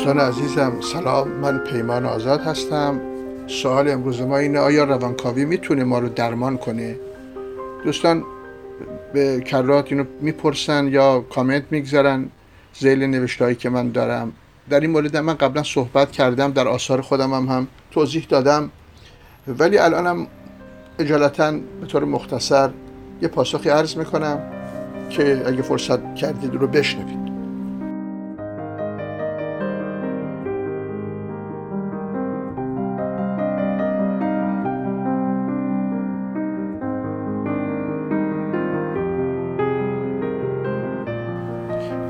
دوستان عزیزم سلام. من پیمان آزاد هستم. سوال امروز ما اینه آیا روانکاوی می‌تونه ما رو درمان کنه؟ دوستان به کرات اینو می‌پرسن یا کامنت می‌گذارن زیل نوشته که من دارم. در این مورد من قبلا صحبت کردم در آثار خودم هم, هم توضیح دادم. ولی الانم اجالتا به طور مختصر یه پاسخی عرض می‌کنم که اگه فرصت کردید رو بشنوید.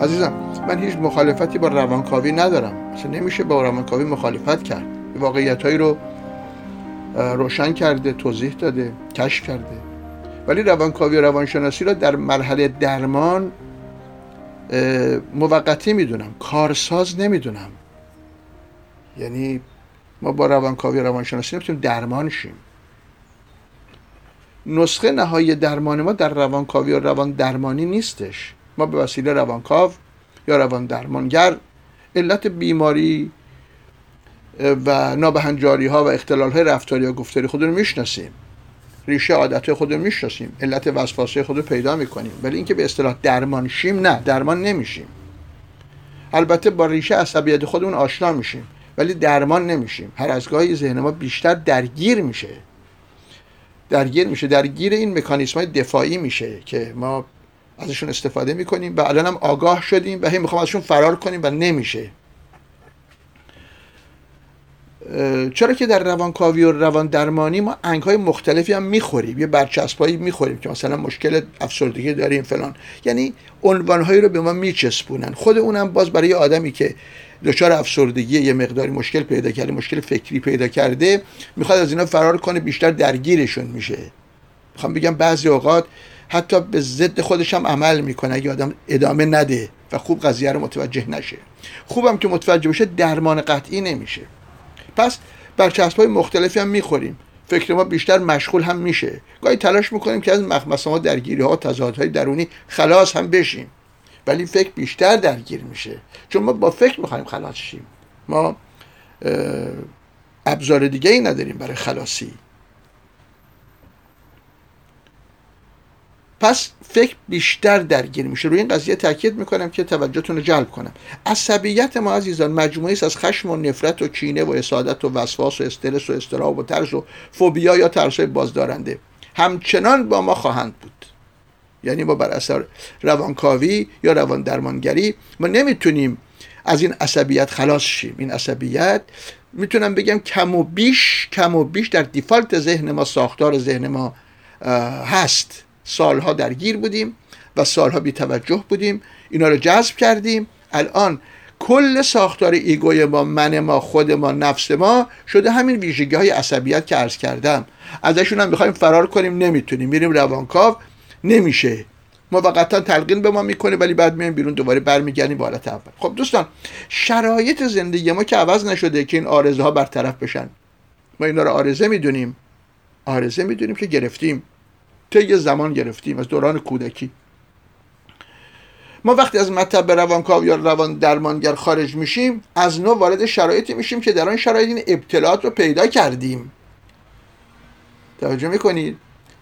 عزیزم من هیچ مخالفتی با روانکاوی ندارم. مثلا نمیشه با روانکاوی مخالفت کرد. واقعیت هایی رو روشن کرده توضیح داده کشف کرده. ولی روانکاوی و روانشناسی را در مرحله درمان موقتی می‌دونم. کارساز نمی‌دونم. یعنی ما با روانکاوی و روانشناسی نمی‌تونیم درمان شیم. نسخه نهایی درمان ما در روانکاوی و روان درمانی نیستش. ما به وسیله روانکاو یا روان درمانگر علت بیماری و نابهنجاری ها و اختلال های رفتاری و گفتاری خود رو می‌شناسیم. ریشه عادت خود رو می‌شناسیم. علت وسواسه خود رو پیدا می‌کنیم. ولی اینکه به اصطلاح درمان شیم نه درمان نمیشیم. البته با ریشه عصبیت خودمون آشنا میشیم ولی درمان نمیشیم. هر از گاهی ذهن ما بیشتر درگیر میشه. درگیر میشه. درگیر این مکانیسم های دفاعی میشه که ما ازشون استفاده می‌کنیم و الان هم آگاه شدیم و هی می‌خوام ازشون فرار کنیم و نمیشه. چرا که در روانکاوی و روان درمانی ما انگ های مختلفی هم می‌خوریم؟ یه برچسبایی می‌خوریم که مثلا مشکل افسردگی داریم فلان. یعنی عنوان هایی رو به ما میچسبونن. خود اونم باز برای آدمی که دچار افسردگی یه مقداری مشکل پیدا کرده مشکل فکری پیدا کرده می‌خواد از اینا فرار کنه بیشتر درگیرشون میشه. می‌خوام بگم بعضی اوقات حتی به ضد خودش هم عمل می‌کنه. اگه آدم ادامه نده و خوب قضیه رو متوجه نشه. خوبم که متوجه بشه درمان قطعی نمیشه. پس برچسب های مختلفی هم می‌خوریم. فکر ما بیشتر مشغول هم میشه. گاهی تلاش می‌کنیم که از مخمسه ها درگیری ها تضادهای درونی خلاص هم بشیم. ولی فکر بیشتر درگیر میشه. چون ما با فکر می‌خوایم خلاص شیم. ما ابزار دیگه ای نداریم برای خلاصی. پس فکر بیشتر درگیر میشه. روی این قضیه تاکید می‌کنم که توجهتون رو جلب کنم. عصبیت ما عزیزان مجموعه است از خشم و نفرت و کینه و اسادت و وسواس و استرس و استراب و ترس و فوبیا یا ترس بازدارنده. همچنان با ما خواهند بود. یعنی ما بر اثر روانکاوی یا روان درمانگری ما نمی‌تونیم از این عصبیت خلاص شیم. این عصبیت می‌تونم بگم کم و بیش کم و بیش در دیفالت ذهن ما ساختار ذهن ما هست. سالها درگیر بودیم و سالها بی توجه بودیم. اینا رو جذب کردیم. الان کل ساختار ایگوی ما من ما خود ما نفس ما شده همین ویژگی های عصبیت که عرض کردم. ازشون هم می‌خوایم فرار کنیم نمی‌تونیم. میریم روانکاو نمیشه. موقتا تلقین به ما می‌کنه ولی بعد میایم بیرون دوباره برمیگردیم به حالت اول. خب دوستان شرایط زندگی ما که عوض نشده که این آرزه ها برطرف بشن. ما اینا رو آرزه می‌دونیم. آرزه می‌دونیم که گرفتیم. طی زمان گرفتیم از دوران کودکی. ما وقتی از مطب روانکاو یا روان درمانگر خارج میشیم از نو وارد شرایطی میشیم که در آن شرایط این ابتلاعات رو پیدا کردیم. توجه می‌کنید؟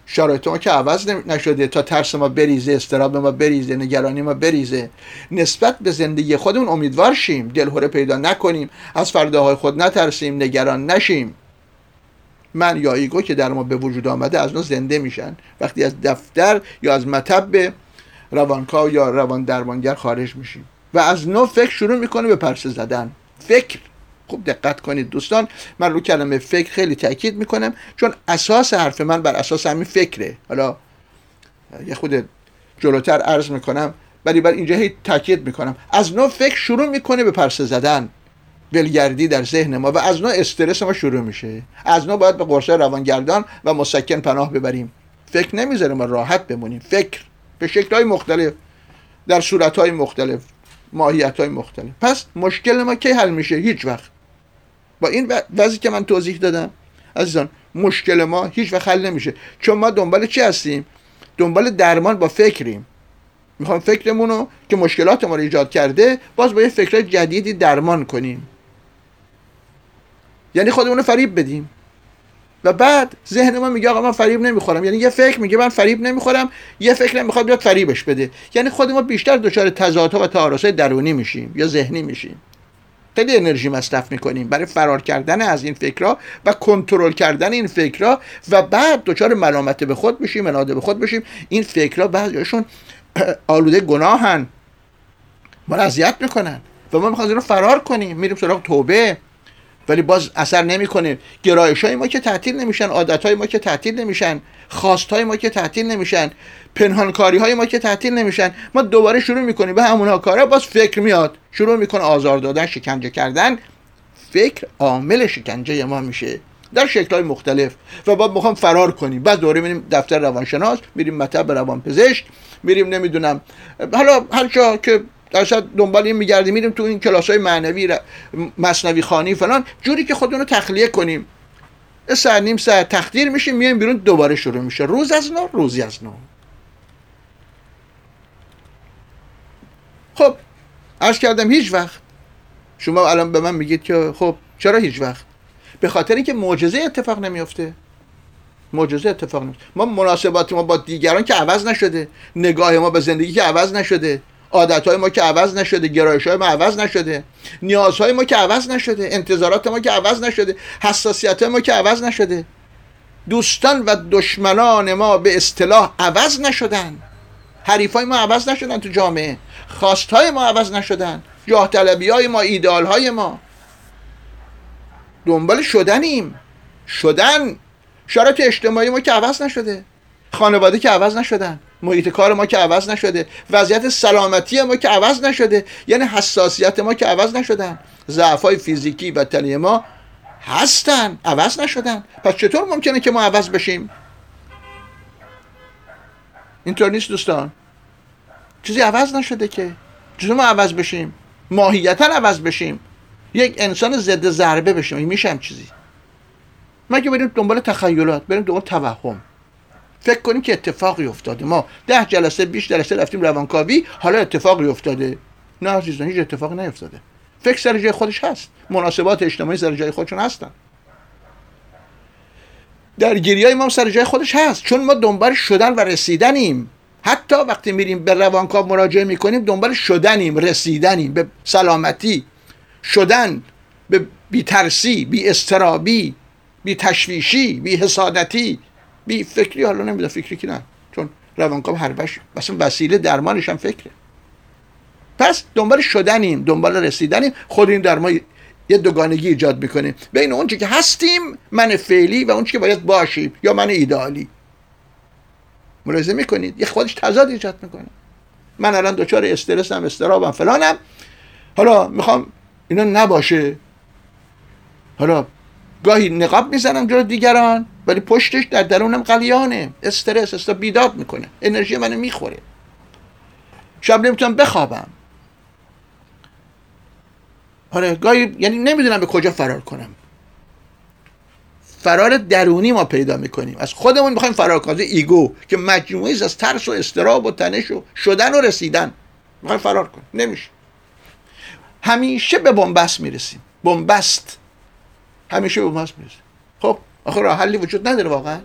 شرایط ما که عوض نشده تا ترس ما بریزه استراب ما بریزه نگرانی ما بریزه. نسبت به زندگی خودمون امیدوار شیم. دلهوره پیدا نکنیم. از فرداهای خود نترسیم نگران نشیم. من یا ایگو که در ما به وجود آمده از نو زنده میشن. وقتی از دفتر یا از مطب روانکاو یا روان درمانگر خارج میشیم. و از نو فکر شروع می‌کنه به پرسه زدن. فکر. خوب دقت کنید دوستان. من رو کلمه فکر خیلی تاکید می‌کنم چون اساس حرف من بر اساس همین فکره. حالا یه خود جلوتر عرض می‌کنم ولی بر اینجا هی تاکید می‌کنم. از نو فکر شروع می‌کنه به پرسه زدن. ولگردی در ذهن ما و از نوع استرس ما شروع میشه. از نوع باید به قرص روانگردان و مسکن پناه ببریم. فکر نمی‌ذاره ما راحت بمونیم. فکر. به شکلهای مختلف. در صورتهای مختلف. ماهیت های مختلف. پس مشکل ما کی حل میشه؟ هیچ وقت. با این وضعی که من توضیح دادم عزیزان مشکل ما هیچ وقت حل نمیشه. چون ما دنبال چی هستیم؟ دنبال درمان با فکریم. می‌خوام فکرمون رو که مشکلات ما رو ایجاد کرده باز با یه فکر جدیدی درمان کنیم. یعنی خودمون رو فریب بدیم. و بعد ذهن ما میگه آقا من فریب نمی‌خورم. یعنی یه فکر میگه من فریب نمی‌خورم یه فکر می‌خواد بیاد فریبش بده. یعنی خود ما بیشتر دچار تضادها و تعارضهای درونی میشیم یا ذهنی میشیم. خیلی انرژی مصرف می‌کنیم برای فرار کردن از این فکرها و کنترل کردن این فکرها و بعد دچار ملامت به خود میشیم مناده به خود بشیم این فکرها بعضیشون آلوده گناهن. ما اذیت می‌کنن و ما می‌خوایم رو فرار کنیم. میریم سراغ توبه. ولی باز اثر نمی‌کنه. گرایش های ما که تعطیل نمیشن عادت های ما که تعطیل نمیشن خواست های ما که تعطیل نمیشن پنهانکاری های ما که تعطیل نمیشن. ما دوباره شروع می‌کنیم. به همونها کاره باز فکر میاد. شروع می‌کنه آزار دادن شکنجه کردن. فکر عامل شکنجه ما میشه. در شکل های مختلف. و بعد می‌خوام فرار کنیم. بعد دوره میریم دفتر روانشناس میریم مطب روانپزشک میریم نمی‌دونم. حالا هر که درصد دنبال این میگردیم میریم تو این کلاس های معنوی مصنوی خانی فلان جوری که خودمون تخلیه کنیم. سر نیم سر تخدیر میشیم میایم بیرون دوباره شروع میشه. روز از نو روزی از نو. خب عرض کردم هیچ وقت. شما الان به من میگید که خب چرا هیچ وقت؟ به خاطر اینکه معجزه اتفاق نمیافته. معجزه اتفاق نمیافته. ما مناسبات ما با دیگران که عوض نشده. نگاه ما به زندگی که عوض نشده. عادتهای ما که عوض نشده گرایش های ما عوض نشده نیازهای ما که عوض نشده انتظارات ما که عوض نشده حساسیت ما که عوض نشده. دوستان و دشمنان ما به اصطلاح عوض نشدن. حریفای ما عوض نشدن تو جامعه. خواستهای ما عوض نشدن. جاه طلبی های ما ایدال های ما. دنبال شدنیم. شدن. شرایط اجتماعی ما که عوض نشده. خانواده که عوض نشدن. محیط کار ما که عوض نشده. وضعیت سلامتی ما که عوض نشده. یعنی حساسیت ما که عوض نشدن. ضعف های فیزیکی و تنی ما هستن. عوض نشدن. پس چطور ممکنه که ما عوض بشیم؟ اینطور نیست دوستان. چیزی عوض نشده که. چطور ما عوض بشیم؟ ماهیتا عوض بشیم. یک انسان ضد ضربه بشیم. میشم چیزی. مگه بریم دنبال تخیلات؟ بریم دنبال توهم. فکر کنیم که اتفاقی افتاده. ما ده جلسه بیش جلسه رفتیم روانکاوی حالا اتفاقی افتاده. نه عزیزان هیچ اتفاقی نیفتاده. فکر سر جای خودش هست. مناسبات اجتماعی سر جای خودشون هستن. درگیری های ما سر جای خودش هست. چون ما دنبال شدن و رسیدنیم. حتی وقتی میریم به روانکاو مراجعه می‌کنیم دنبال شدنیم رسیدنیم. به سلامتی شدن به بی ترسی بی استرابی بی تشویشی بی حسادتی بی فکری حالا نمی‌دونم فکری که نه چون روانکاو هر بش مثلا وسیله درمانش هم فکره. پس دنبال شدنیم دنبال رسیدنیم خود این در ما یه دوگانگی ایجاد می‌کنیم. بین اون که هستیم من فعلی و اون که باید باشیم یا من ایدئالی ملاحظه می‌کنید؟ یه خودش تضاد ایجاد می‌کنه. من الان دچار استرسم استرابم فلانم. حالا می‌خوام اینا نباشه. حالا گاهی نقاب می‌زنم جلو دیگران. ولی پشتش در درونم قلیانه. استرس است بیداد می‌کنه. انرژی منو می‌خوره. شب نمی‌تونم بخوابم. آره گاهی یعنی نمی‌دونم به کجا فرار کنم. فرار درونی ما پیدا می‌کنیم. از خودمون می‌خوایم فرار کنیم. ایگو که مجموعی از ترس و استراب و تنش و شدن و رسیدن. می‌خوایم فرار کنیم. نمیشه. همیشه به بنبست می‌رسیم. بنبست. همیشه به بنبست می‌رسیم. خب آخه راه حلی وجود نداره واقعا.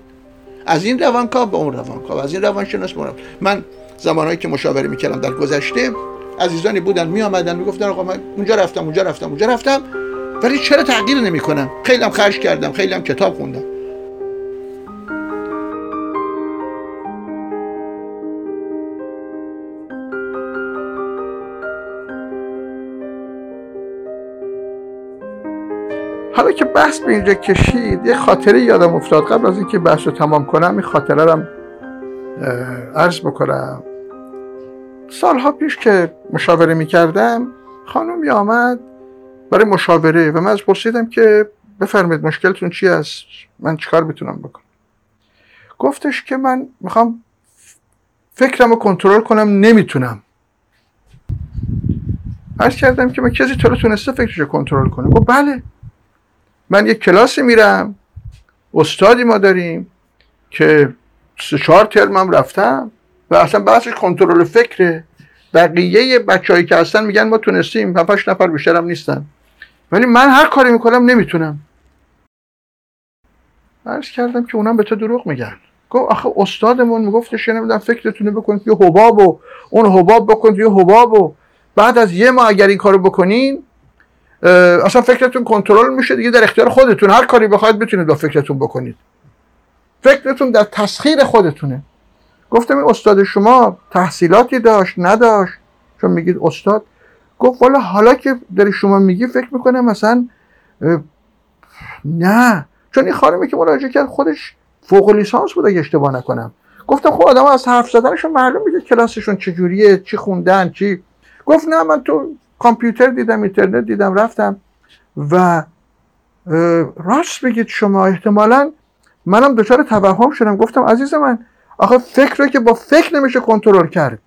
از این روانکاو به اون روانکاو از این روانشناس به من زمانهایی که مشاوره می‌کردم در گذشته عزیزانی بودن می آمدن می‌گفتن آقا من اونجا رفتم اونجا رفتم اونجا رفتم ولی چرا تغییر نمی‌کنم؟ خیلی هم خرج کردم خیلی کتاب خوندم. حالا که بحث به اینجا کشید یه خاطره یادم افتاد. قبل از اینکه بحث رو تمام کنم این خاطره رو عرض بکنم. سالها پیش که مشاوره می‌کردم خانمی آمد برای مشاوره و من از پرسیدم که بفرمایید مشکلتون چی است؟ من چیکار می‌تونم بکنم؟ گفتش که من می‌خوام فکرم رو کنترل کنم نمی‌تونم. عرض کردم که من کسی تو رو تونسته فکرش رو کنترل کنه. گفت بله. من یک کلاسی میرم. استادی ما داریم که سه چهار ترمم رفتم و اصلا بحثش کنترل فکره. بقیه بچههایی که هستن میگن ما تونستیم هفتش نفر بیشترم نیستن. ولی من هر کاری می‌کنم نمی‌تونم. عرض کردم که اونم به تو دروغ میگن. گفت آخه استادمون میگفتش نمی‌دونم فکرتونه بکنید یه حباب و اون حباب بکنید یه حباب و بعد از یه ماه اگر این کارو بکنین اصلا فکرتون کنترل میشه دیگه در اختیار خودتون. هر کاری بخواید بتونید با فکرتون بکنید. فکرتون در تسخیر خودتونه. گفتم این استاد شما تحصیلاتی داشت نداشت؟ چون میگید استاد. گفت والا حالا که داری شما میگی فکر می‌کنم مثلا نه. چون این خانمی که مراجعه کرد خودش فوق لیسانس بود اگه اشتباه نکنم. گفتم خب آدم از حرف زدنشون معلوم میگه کلاسشون چجوریه چی خوندن چی. گفت نه من تو کامپیوتر دیدم اینترنت دیدم رفتم و راست بگید شما. احتمالا منم دچار توهم شدم. گفتم عزیز من آخه فکر رو که با فکر نمیشه کنترل کرد.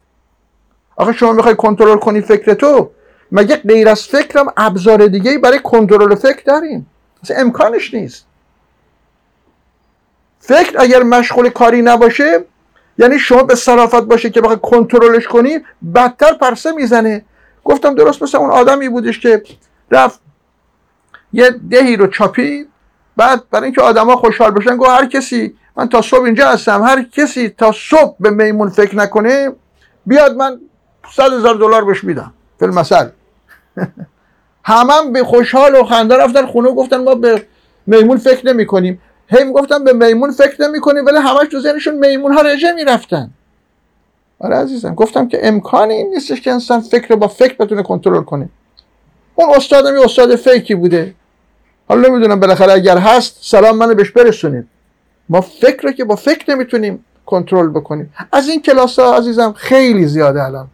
آخه شما می‌خوای کنترل کنی فکر تو؟ مگه غیر از فکرم ابزار دیگه برای کنترل فکر داریم؟ اصلا امکانش نیست. فکر اگر مشغول کاری نباشه یعنی شما به صرافت باشه که بخوای کنترلش کنی بدتر پرسه می‌زنه. گفتم درست مثل اون آدمی بودش که رفت یه دهی رو چاپید بعد برای اینکه آدما خوشحال بشن گفت هر کسی من تا صبح اینجا هستم هر کسی تا صبح به میمون فکر نکنه بیاد من صد هزار دلار بهش میدم فیلم مثل همه به خوشحال و خنده رفتن خونه گفتن ما به میمون فکر نمی کنیم هی گفتم به میمون فکر نمی کنیم ولی همش تو ذهنشون میمون ها رژه می‌رفتن. آره عزیزم گفتم که امکانی این نیستش که انسان فکر با فکر بتونه کنترل کنه. اون استادم یه استاد فیکی بوده. حالا نمی‌دونم بالاخره اگر هست سلام منو بهش برسونید. ما فکر رو که با فکر نمی‌تونیم کنترل بکنیم. از این کلاس ها عزیزم خیلی زیاده الان.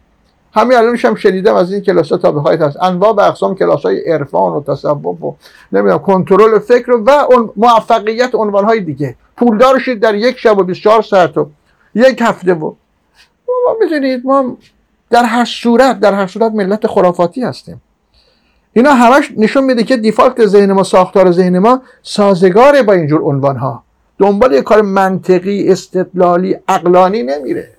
همین الانش هم شنیدم از این کلاس ها تا به هست. انواع و اقسام کلاس های عرفان و تصوف و نمی‌دونم کنترل فکر و اون موفقیت عنوان های دیگه. پولدار شید در یک شب و 24 ساعت و یک هفته و ما می‌دونید ما در هر صورت در هر صورت ملت خرافاتی هستیم. اینا همش نشون میده که دیفالت ذهن ما ساختار ذهن ما سازگاره با اینجور عنوان ها دنبال یه کار منطقی استدلالی اقلانی نمیره.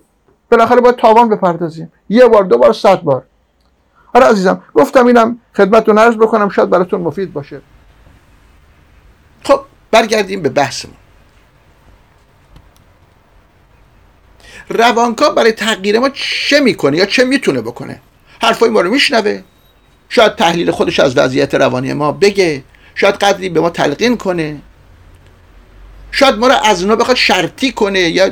بالاخره باید تاوان بپردازیم. یه بار دو بار صد بار. آره عزیزم گفتم اینم خدمتتون عرض بکنم شاید براتون مفید باشه. خب برگردیم به بحثمون. روانکا برای تغییر ما چه می‌کنه یا چه می‌تونه بکنه؟ حرفای ما رو میشنوه. شاید تحلیل خودش از وضعیت روانی ما بگه. شاید قدری به ما تلقین کنه. شاید ما رو از اونا بخواد شرطی کنه یا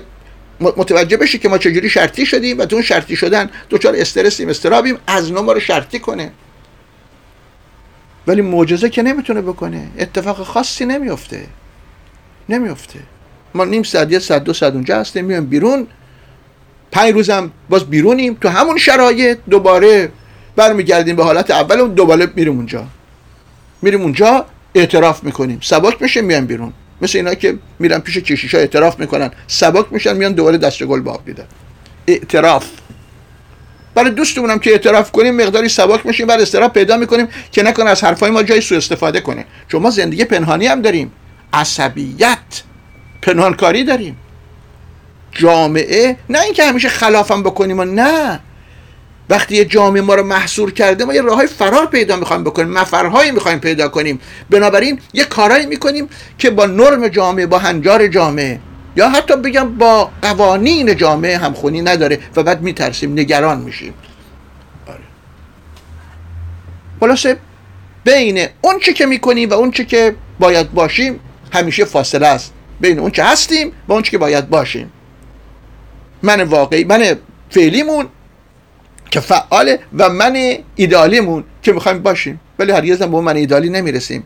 متوجه بشه که ما چجوری شرطی شدیم و تو اون شرطی شدن دوچار استرسیم استرابیم از اونا ما رو شرطی کنه. ولی معجزه که نمی‌تونه بکنه. اتفاق خاصی نمیفته نمیفته ما نیم ساعت یه ساعت دو ساعت اونجا هستیم میایم بیرون. پنج روزم باز بیرونیم تو همون شرایط دوباره برمیگردیم به حالت اول اون دوباره میریم اونجا. میریم اونجا اعتراف می‌کنیم. سباک میشه میایم بیرون. مثل اینا که میرن پیش کشیشا اعتراف می‌کنن. سباک میشن میان دوباره دست گل باب میدن. اعتراف. برای دوستمونم که اعتراف کنیم مقداری سباک میشیم بعد استراف پیدا می‌کنیم که نکنه از حرفای ما جای سوء استفاده کنه. چون ما زندگی پنهانی هم داریم. عصبیت. پنهانکاری داریم. جامعه نه اینکه همیشه خلافم بکنیم و نه. وقتی یه جامعه ما رو محصور کرده ما یه راه های فرار پیدا می‌خوایم بکنیم مفرهایی می‌خوایم پیدا کنیم. بنابراین یه کارایی می‌کنیم که با نرم جامعه با هنجار جامعه یا حتی بگم با قوانین جامعه همخونی نداره و بعد میترسیم نگران میشیم. آره. خلاصه بین اون چه که می‌کنیم و اون چه که باید باشیم همیشه فاصله است. بین اون چه هستیم و اون چه که باید باشیم. من واقعی من فعلیمون که فعاله و من ایدالیمون که می‌خوایم باشیم. ولی هرگز به من ایدالی نمی‌رسیم.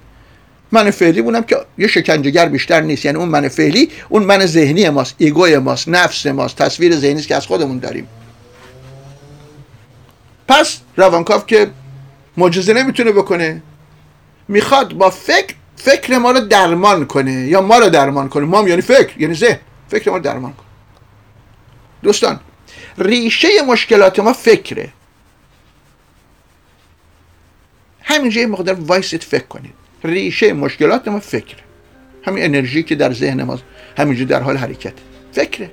من فعلی مونم که یه شکنجهگر بیشتر نیست. یعنی اون من فعلی اون من ذهنی ماست ایگوی ماست نفس ماست تصویر ذهنی که از خودمون داریم. پس روانکاف که معجزه نمی‌تونه بکنه می‌خواد با فکر فکر ما رو درمان کنه یا ما رو درمان کنه. ما یعنی فکر یعنی ذهن. فکر ما رو درمان کنه. دوستان ریشه مشکلات ما فکره. همینجا یه مقدار وایسید فکر کنید. ریشه مشکلات ما فکره. همین انرژی که در ذهن ما همینجا در حال حرکت فکره.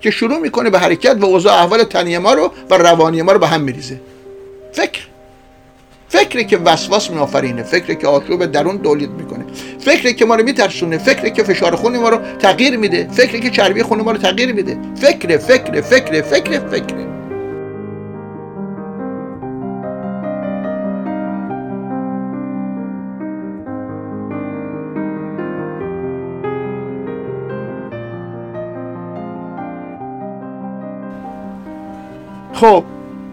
که شروع می‌کنه به حرکت و اوضاع احوال تنی ما رو و روانی ما رو به هم میریزه. فکر. فکری که وسواس میآفرینه فکری که آشوب درون تولید می‌کنه. فکری که ما رو میترسونه فکری که فشار خون ما رو تغییر میده. فکری که چربی خون ما رو تغییر میده. فکر فکر فکر فکر فکر خب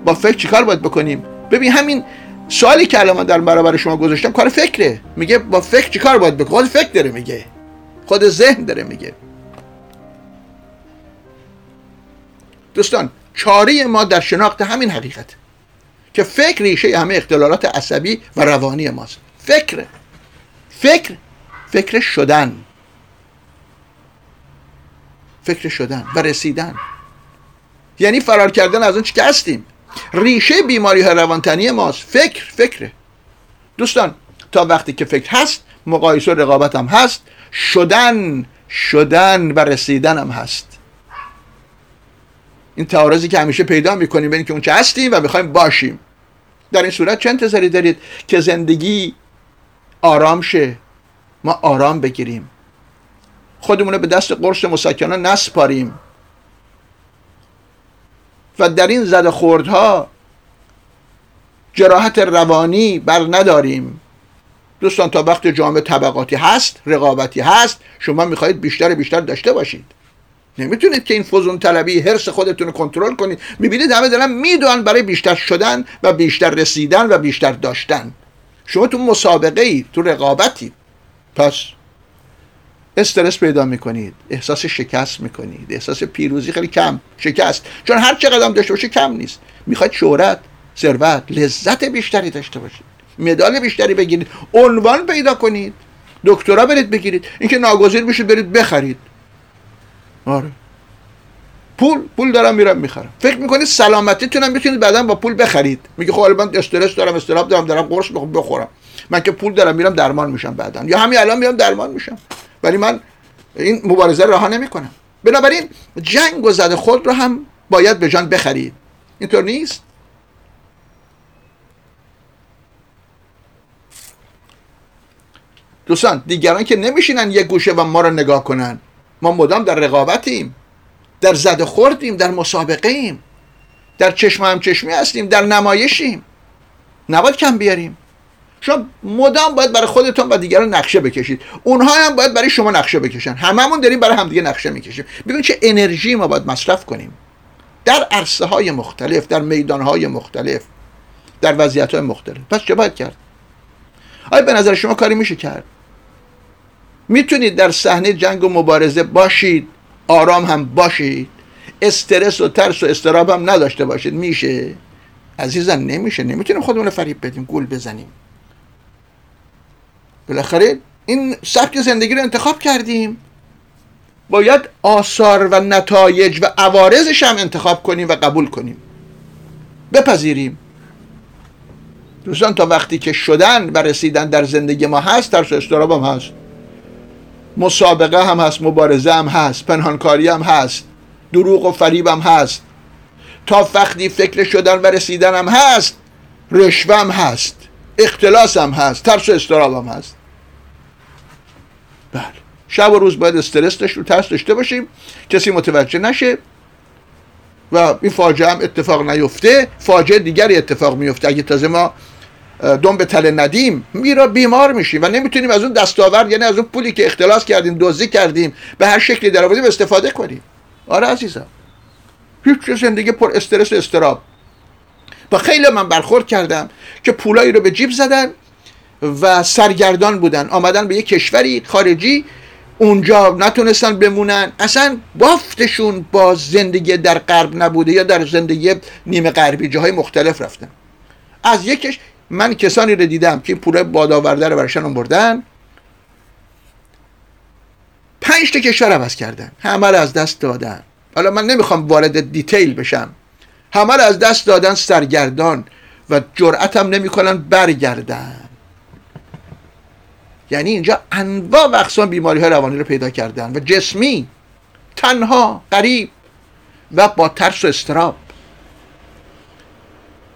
با فکر چیکار باید بکنیم؟ ببین همین سوالی که الان من در برابر شما گذاشتم کار فکره. میگه با فکر چیکار باید بکنیم خود فکر داره میگه. خود ذهن داره میگه. دوستان چاره ما در شناخت همین حقیقت. که فکر ریشه همه اختلالات عصبی و روانی ماست. فکر فکر. فکر شدن. فکر شدن و رسیدن. یعنی فرار کردن از اون چی که هستیم. ریشه بیماری های روانتنی ماست. فکر فکره. دوستان تا وقتی که فکر هست مقایسه و رقابت هم هست شدن شدن و رسیدن هم هست. این تعارضی که همیشه پیدا می‌کنیم بین که اون چه هستیم و می‌خوایم باشیم. در این صورت چه انتظاری دارید که زندگی آرام شه ما آرام بگیریم. خودمون به دست قرص مسکنه نسپاریم. و در این زد خوردها جراحت روانی بر نداریم. دوستان تا وقت جامعه طبقاتی هست رقابتی هست شما می‌خواهید بیشتر بیشتر داشته باشید. نمی‌تونید که این فزون طلبی حرس خودتون رو کنترل کنید. می‌بینید همه دارن می‌دونن برای بیشتر شدن و بیشتر رسیدن و بیشتر داشتن. شما تو مسابقه ای تو رقابتی. پس استرس پیدا می‌کنید احساس شکست می‌کنید احساس پیروزی خیلی کم شکست. چون هر چه قدم داشته باشه کم نیست. می‌خواید شهرت ثروت لذت بیشتری داشته باشید. مدال بیشتری بگیرید. عنوان پیدا کنید. دکترا برید بگیرید. اینکه ناگزیر بشید برید بخرید. آره. پول پول دارم میرم می‌خرم. فکر می‌کنید سلامتیتون هم می‌تونید بعدا با پول بخرید. میگه خب من استرس دارم استراب دارم دارم قرص بخورم. من که پول دارم میرم درمان میشم بعدا. یا همین الان میرم درمان میشم. ولی من این مبارزه رها نمی‌کنم. بنابراین جنگ و زد خود رو هم باید به جان بخرید. اینطور نیست؟ دوستان دیگران که نمیشینن یک گوشه و ما رو نگاه کنن. ما مدام در رقابتیم. در زد خوردیم در مسابقه ایم در چشم هم چشمی هستیم در نمایشیم. نباید کم بیاریم. شما مدام باید برای خودتون و دیگران نقشه بکشید. اونها هم باید برای شما نقشه بکشن. هممون داریم برای همدیگه نقشه می‌کشیم. ببین چه انرژی ما باید مصرف کنیم. در عرصه های مختلف در میدان های مختلف در وضعیت های مختلف. پس چه باید کرد؟ آیا به نظر شما کاری میشه کرد؟ می‌تونید در صحنه جنگ و مبارزه باشید آرام هم باشید استرس و ترس و استراب هم نداشته باشید. میشه؟ عزیزان نمیشه. نمی‌تونیم خودمون فریب بدیم گول بزنیم. بالاخره این سبک زندگی رو انتخاب کردیم. باید آثار و نتایج و عوارضش هم انتخاب کنیم و قبول کنیم. بپذیریم. دوستان تا وقتی که شدن و رسیدن در زندگی ما هست ترس و استراب هم هست. مسابقه هم هست مبارزه هم هست پنهانکاری هم هست دروغ و فریب هم هست. تا وقتی فکر شدن و رسیدن هم هست رشوه هم هست. اختلاس هم هست ترس و استراب هم هست. بله. شب و روز باید استرس داشت و ترس داشته باشیم کسی متوجه نشه و این فاجعه هم اتفاق نیفته فاجعه دیگری اتفاق میفته. اگه تازه ما دم به تله ندیم میرا بیمار میشیم و نمی‌تونیم از اون دستاورد یعنی از اون پولی که اختلاس کردیم دزدی کردیم به هر شکلی در آوردیم استفاده کنیم. آره عزیزم. هیچ زندگی پر استرس و استراب با خیلی من برخورد کردم که پولایی رو به جیب زدن و سرگردان بودن. آمدن به یک کشوری خارجی اونجا نتونستن بمونن. اصلا بافتشون با زندگی در غرب نبوده یا در زندگی نیمه غربی جاهای مختلف رفتن. از یکش من کسانی رو دیدم که پول بادآورده رو برشان بردن پنج تا کشور عوض کردن. همه رو از دست دادن. حالا من نمی‌خوام وارد دیتیل بشم. همه رو از دست دادن سرگردان و جرأتم نمی‌کنن برگردن. یعنی اینجا انواع و اقسام بیماری های روانی رو پیدا کردن و جسمی تنها قریب و با ترس و استراب.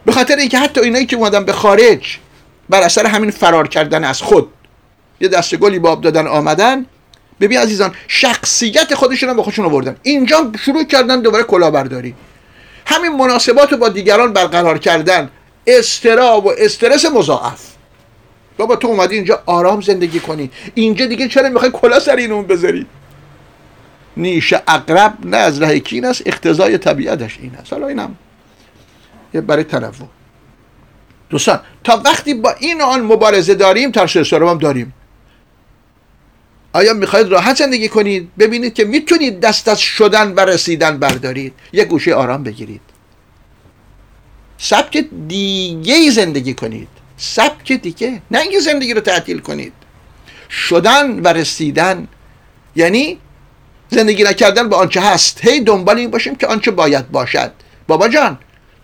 به خاطر اینکه حتی اینایی که اومدن به خارج بر اثر همین فرار کردن از خود یه دست گلی باب دادن آمدن ببین عزیزان شخصیت خودشون رو به خودشون آوردن. اینجا شروع کردن دوباره کلاهبرداری. همین مناسبات رو با دیگران برقرار کردن. استراب و استرس مضاعف. بابا تو اومدی اینجا آرام زندگی کنی. اینجا دیگه چرا می‌خوای کلا سر این اون بذاری؟ نیش اقرب نه از ره کین است اقتضای طبیعتش این است. حالا اینم یه برای تنوع. دوستان تا وقتی با این آن مبارزه داریم ترس هم داریم. آیا می‌خواید راحت زندگی کنید؟ ببینید که می‌تونید دست از شدن و رسیدن بردارید. یه گوشه آرام بگیرید. سبک دیگه زندگی کنید. سبک دیگه. نه اینکه زندگی رو تعطیل کنید. شدن و رسیدن. یعنی زندگی نکردن به آنچه هست. هی دنبال این باشیم که آنچه باید باشد. بابا جان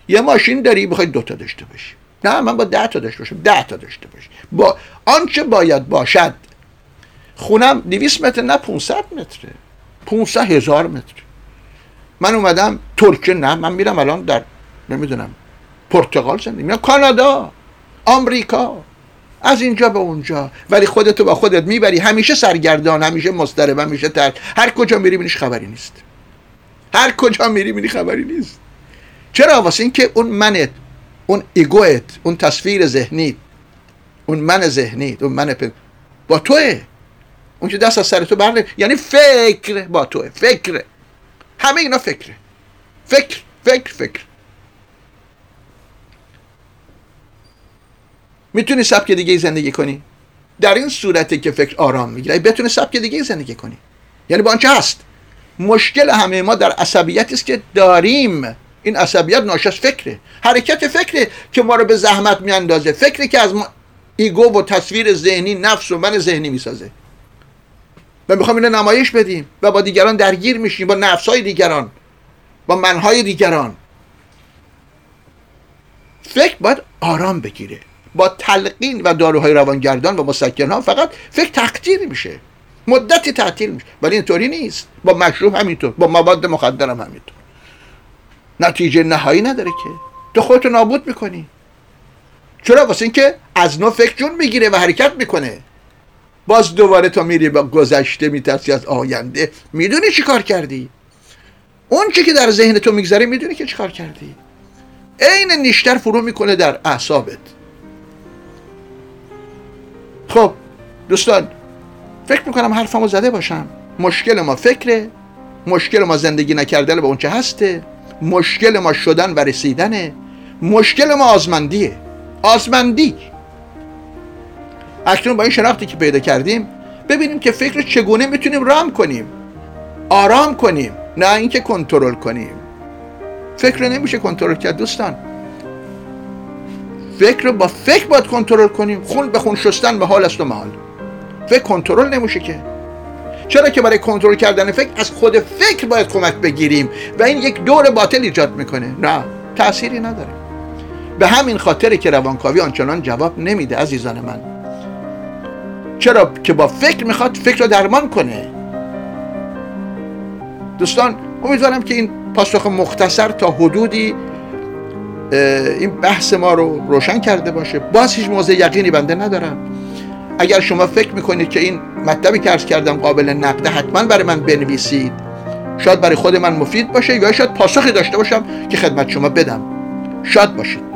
یه ماشین داری بخوای دوتا داشته باشی. نه من با ده تا داشته باشم. ده تا داشته باشی. با آنچه باید باشد خونم 200 متر نه 500 متره. 500 هزار متر. من اومدم ترکیه نه من میرم الان در نمی‌دونم پرتغال زندگی میرم کانادا آمریکا. از اینجا به اونجا. ولی خودتو با خودت می‌بری. همیشه سرگردان همیشه مضطرب همیشه ترک هر کجا میری بینیش خبری نیست. هر کجا میری بینی خبری نیست. چرا؟ واسه اینکه اون منت اون ایگوت اون تصویر ذهنی اون من ذهنی اون من با توه. اون که دست از سر تو برنه یعنی فکر با توه فکر. همه اینا فکره فکر فکر فکر. می‌تونی سبک دیگه زندگی کنی؟ در این صورته که فکر آرام می‌گیره بتونی سبک دیگه زندگی کنی. یعنی با آنچه هست. مشکل همه ما در عصبیت است که داریم. این عصبیت ناشی از فکره. حرکت فکره که ما رو به زحمت میاندازه. فکری که از ما ایگو و تصویر ذهنی نفس و من ذهنی می‌سازه. و می‌خوام اینو نمایش بدیم. و با دیگران درگیر میشیم با نفسهای دیگران با منهای دیگران. فکر باید آرام بگیره. با تلقین و داروهای روانگردان و مسکن ها فقط فکر تقدیر میشه. مدتی تعطیل میشه. ولی اینطوری نیست. با مشروب همینطور. با مواد مخدر هم همینطور. نتیجه نهایی نداره که. تو خودتو نابود می‌کنی. چرا؟ واسه اینکه از نو فکر جون می‌گیره و حرکت می‌کنه. باز دوباره تو میری با گذشته میترسی از آینده. می‌دونی چی کار کردی؟ اون چی که در ذهن تو میگذره می‌دونی که چی کار کردی؟ عین نیشتر فرو می‌کنه در اعصابت. خب دوستان فکر می‌کنم حرفمو زده باشم. مشکل ما فکره مشکل ما زندگی نکردن به اونچه هسته مشکل ما شدن و رسیدنه مشکل ما آزمندیه. آزمندی اکنون با این شناختی که پیدا کردیم ببینیم که فکر چگونه می‌تونیم رام کنیم آرام کنیم نه اینکه کنترل کنیم. فکر نمیشه کنترل کرد دوستان. فکر رو با فکر باید کنترل کنیم. خون به خون شستن حال است و محال. فکر کنترل نمیشه که. چرا که برای کنترل کردن فکر از خود فکر باید کمک بگیریم و این یک دور باطل ایجاد می‌کنه؟ نه تأثیری نداره. به همین خاطر که روانکاوی آنچنان جواب نمیده عزیزان من. چرا که با فکر می‌خواد فکر رو درمان کنه؟ دوستان امیدوارم که این پاسخ مختصر تا حدودی این بحث ما رو روشن کرده باشه. باز هیچ موضع یقینی بنده ندارم. اگر شما فکر می‌کنید که این مطلبی که ارز کردم قابل نقده حتما برای من بنویسید. شاید برای خود من مفید باشه یا شاید پاسخی داشته باشم که خدمت شما بدم. شاد باشید.